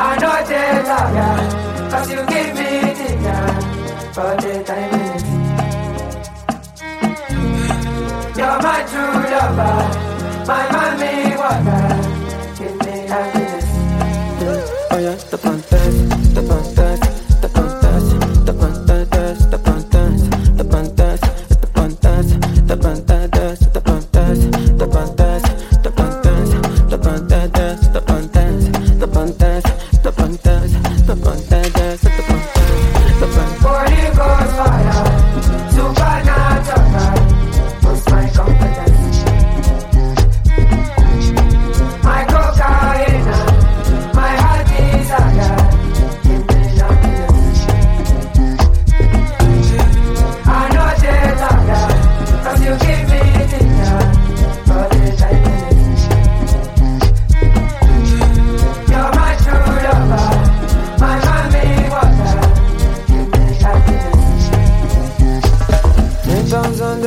I know they love ya, you give me the time for the diamond. You're my true lover, my mommy water, give me happiness. Oh yeah, the pantas, the pantas. The pantas, the pantas, the pantas.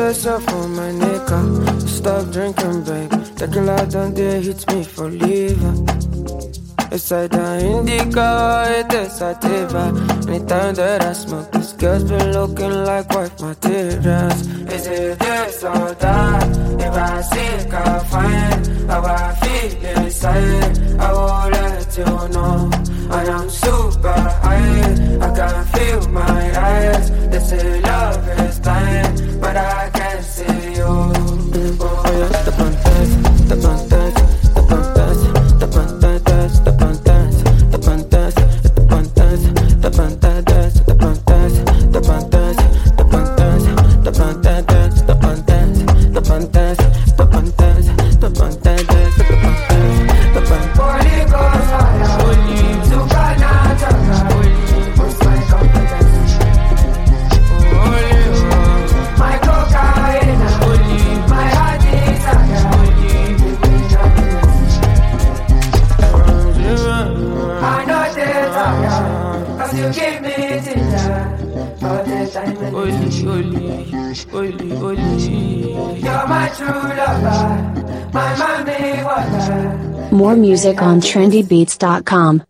The shelf for my nigga. Stop drinking, babe. Tequila done they hit me for liver. It's the indica, it is sativa. Anytime that I smoke, this girl's been looking like white materials. Is it this or that? If I seek, I find how I feel inside. pantas, pa pantas, pa pantas, pa pantas, pa pantas. Poligo saya, poli, suka na jaga, poli, usai kompetensi. Poligo, my cocaine, poli, my heart is a poli. I know that I am, cause you give me for the time when You're my true lover, my mommy water. More music on trendybeats.com.